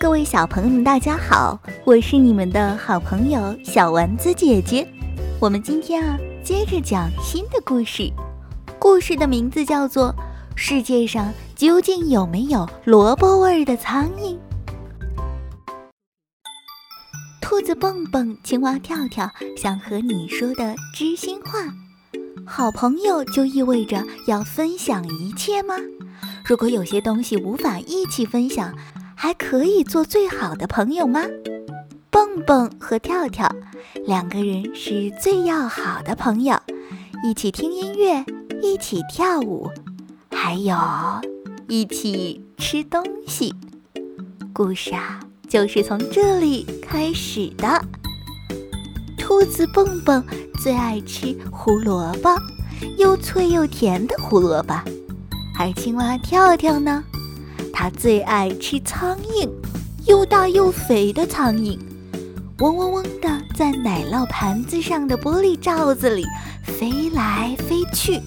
各位小朋友们，大家好，我是你们的好朋友小丸子姐姐。我们今天啊，接着讲新的故事。故事的名字叫做《世界上究竟有没有萝卜味儿的苍蝇》。兔子蹦蹦、青蛙跳跳想和你说的知心话。好朋友就意味着要分享一切吗？如果有些东西无法一起分享，还可以做最好的朋友吗？蹦蹦和跳跳两个人是最要好的朋友，一起听音乐，一起跳舞，还有一起吃东西。故事啊，就是从这里开始的。兔子蹦蹦最爱吃胡萝卜，又脆又甜的胡萝卜，而青蛙跳跳呢？他最爱吃苍蝇，又大又肥的苍蝇，嗡嗡嗡的在奶酪盘子上的玻璃罩子里飞来飞去。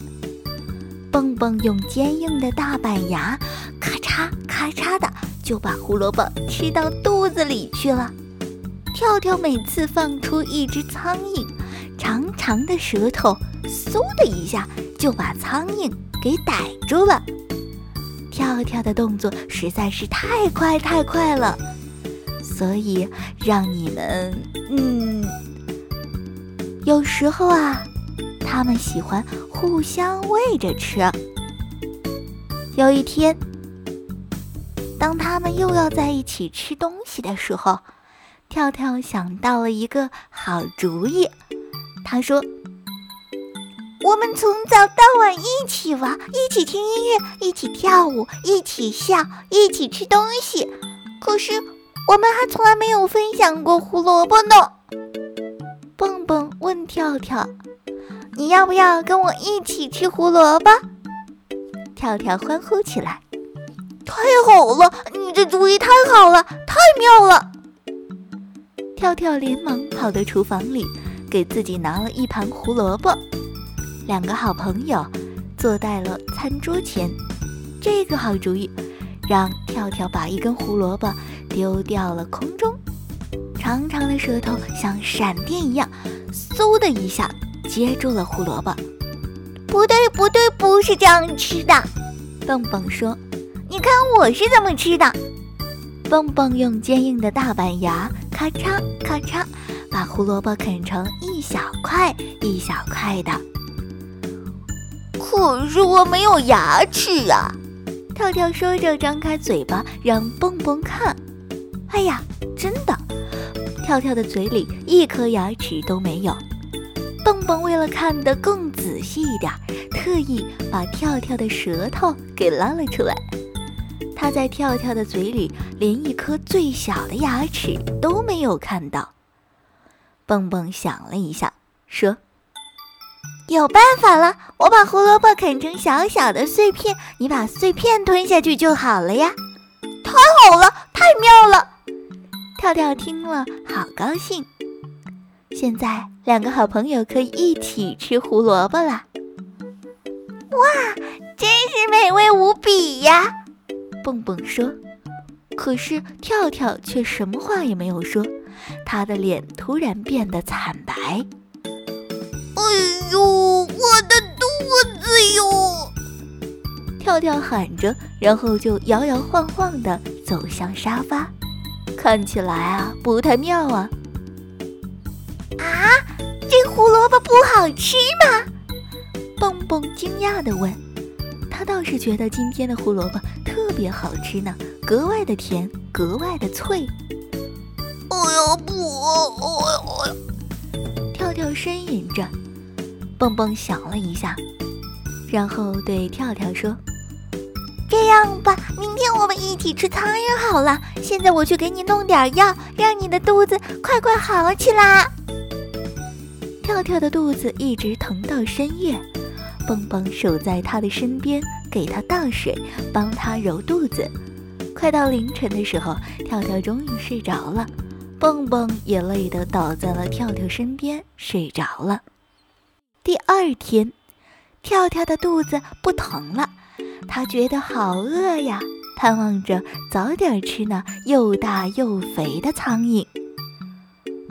蹦蹦用坚硬的大板牙，咔嚓咔嚓的就把胡萝卜吃到肚子里去了。跳跳每次放出一只苍蝇，长长的舌头嗖的一下就把苍蝇给逮住了。跳跳的动作实在是太快太快了，所以让你们嗯，有时候啊，他们喜欢互相喂着吃。有一天，当他们又要在一起吃东西的时候，跳跳想到了一个好主意，他说。我们从早到晚一起玩，一起听音乐，一起跳舞，一起笑，一起吃东西。可是我们还从来没有分享过胡萝卜呢。蹦蹦问跳跳：“你要不要跟我一起吃胡萝卜？”跳跳欢呼起来：“太好了！你这主意太好了，太妙了！”跳跳连忙跑到厨房里，给自己拿了一盘胡萝卜。两个好朋友坐在了餐桌前，这个好主意让跳跳把一根胡萝卜丢掉了空中，长长的舌头像闪电一样，嗖的一下接住了胡萝卜。不对，不对，不是这样吃的。蹦蹦说：“你看我是怎么吃的。”蹦蹦用坚硬的大板牙，咔嚓咔嚓，把胡萝卜啃成一小块一小块的。可是我没有牙齿啊！跳跳说着，张开嘴巴让蹦蹦看。哎呀，真的，跳跳的嘴里一颗牙齿都没有。蹦蹦为了看得更仔细一点，特意把跳跳的舌头给拉了出来。他在跳跳的嘴里连一颗最小的牙齿都没有看到。蹦蹦想了一下，说。有办法了，我胡萝卜啃成小小的碎片，你把碎片吞下去就好了呀！太好了，太妙了！跳跳听了好高兴。现在两个好朋友可以一起吃胡萝卜了。哇，真是美味无比呀！蹦蹦说。可是跳跳却什么话也没有说，他的脸突然变得惨白。哎呦，我的肚子哟！跳跳喊着，然后就摇摇晃晃地走向沙发，看起来啊不太妙啊！啊，这胡萝卜不好吃吗？蹦蹦惊讶地问。他倒是觉得今天的胡萝卜特别好吃呢，格外的甜，格外的脆。哎呀不！哎呀！跳跳呻吟着。蹦蹦想了一下，然后对跳跳说：“这样吧，明天我们一起吃苍蝇好了。现在我去给你弄点药，让你的肚子快快好起来。”跳跳的肚子一直疼到深夜，蹦蹦守在他的身边，给他倒水，帮他揉肚子。快到凌晨的时候，跳跳终于睡着了，蹦蹦也累得倒在了跳跳身边睡着了。第二天，跳跳的肚子不疼了，他觉得好饿呀，盼望着早点吃那又大又肥的苍蝇。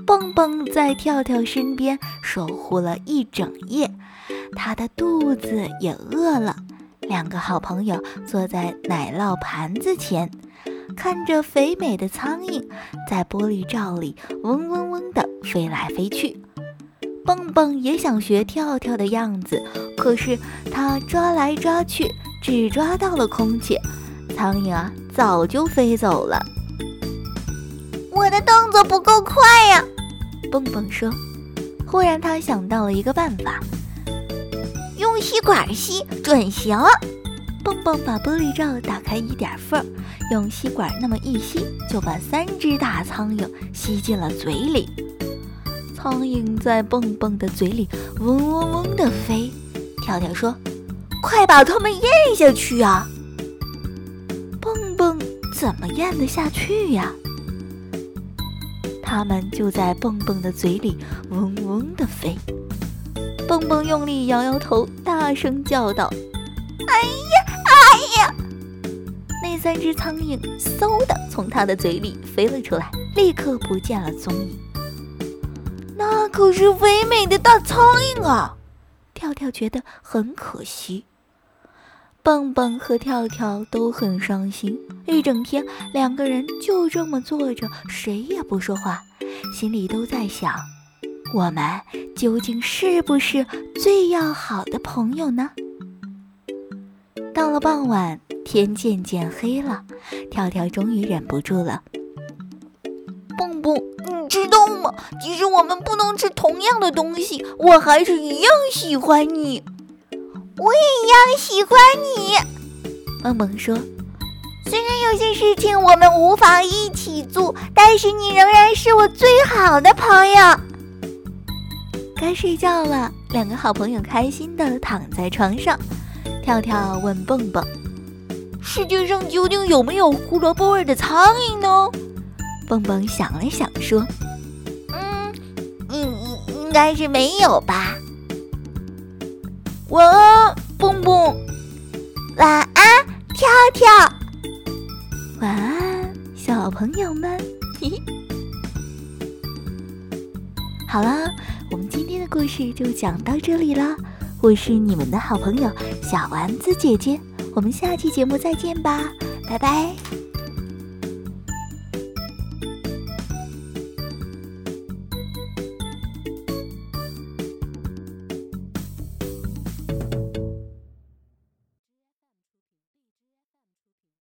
蹦蹦在跳跳身边守护了一整夜，他的肚子也饿了。两个好朋友坐在奶酪盘子前，看着肥美的苍蝇在玻璃罩里嗡嗡嗡地飞来飞去。蹦蹦也想学跳跳的样子，可是它抓来抓去，只抓到了空气，苍蝇啊早就飞走了。我的动作不够快呀，蹦蹦说。忽然他想到了一个办法，用吸管吸准行。蹦蹦把玻璃罩打开一点缝儿，用吸管那么一吸，就把三只大苍蝇吸进了嘴里。苍蝇在蹦蹦的嘴里嗡嗡嗡地飞。跳跳说：“快把它们咽下去啊！”蹦蹦怎么咽得下去呀？它们就在蹦蹦的嘴里嗡嗡地飞。蹦蹦用力摇摇头，大声叫道：“哎呀，哎呀！”那三只苍蝇嗖的从他的嘴里飞了出来，立刻不见了踪影。可是肥美的大苍蝇啊！跳跳觉得很可惜，蹦蹦和跳跳都很伤心。一整天，两个人就这么坐着，谁也不说话，心里都在想：我们究竟是不是最要好的朋友呢？到了傍晚，天渐渐黑了，跳跳终于忍不住了。蹦蹦，你知道吗？即使我们不能吃同样的东西，我还是一样喜欢你。我也一样喜欢你。蹦蹦说：“虽然有些事情我们无法一起做，但是你仍然是我最好的朋友。”该睡觉了，两个好朋友开心的躺在床上。跳跳问蹦蹦：“世界上究竟有没有胡萝卜味的苍蝇呢？”蹦蹦想了想，说：“，应该是没有吧。”晚安，蹦蹦。晚安，跳跳。晚安，小朋友们。好了，我们今天的故事就讲到这里了。我是你们的好朋友小丸子姐姐，我们下期节目再见吧，拜拜。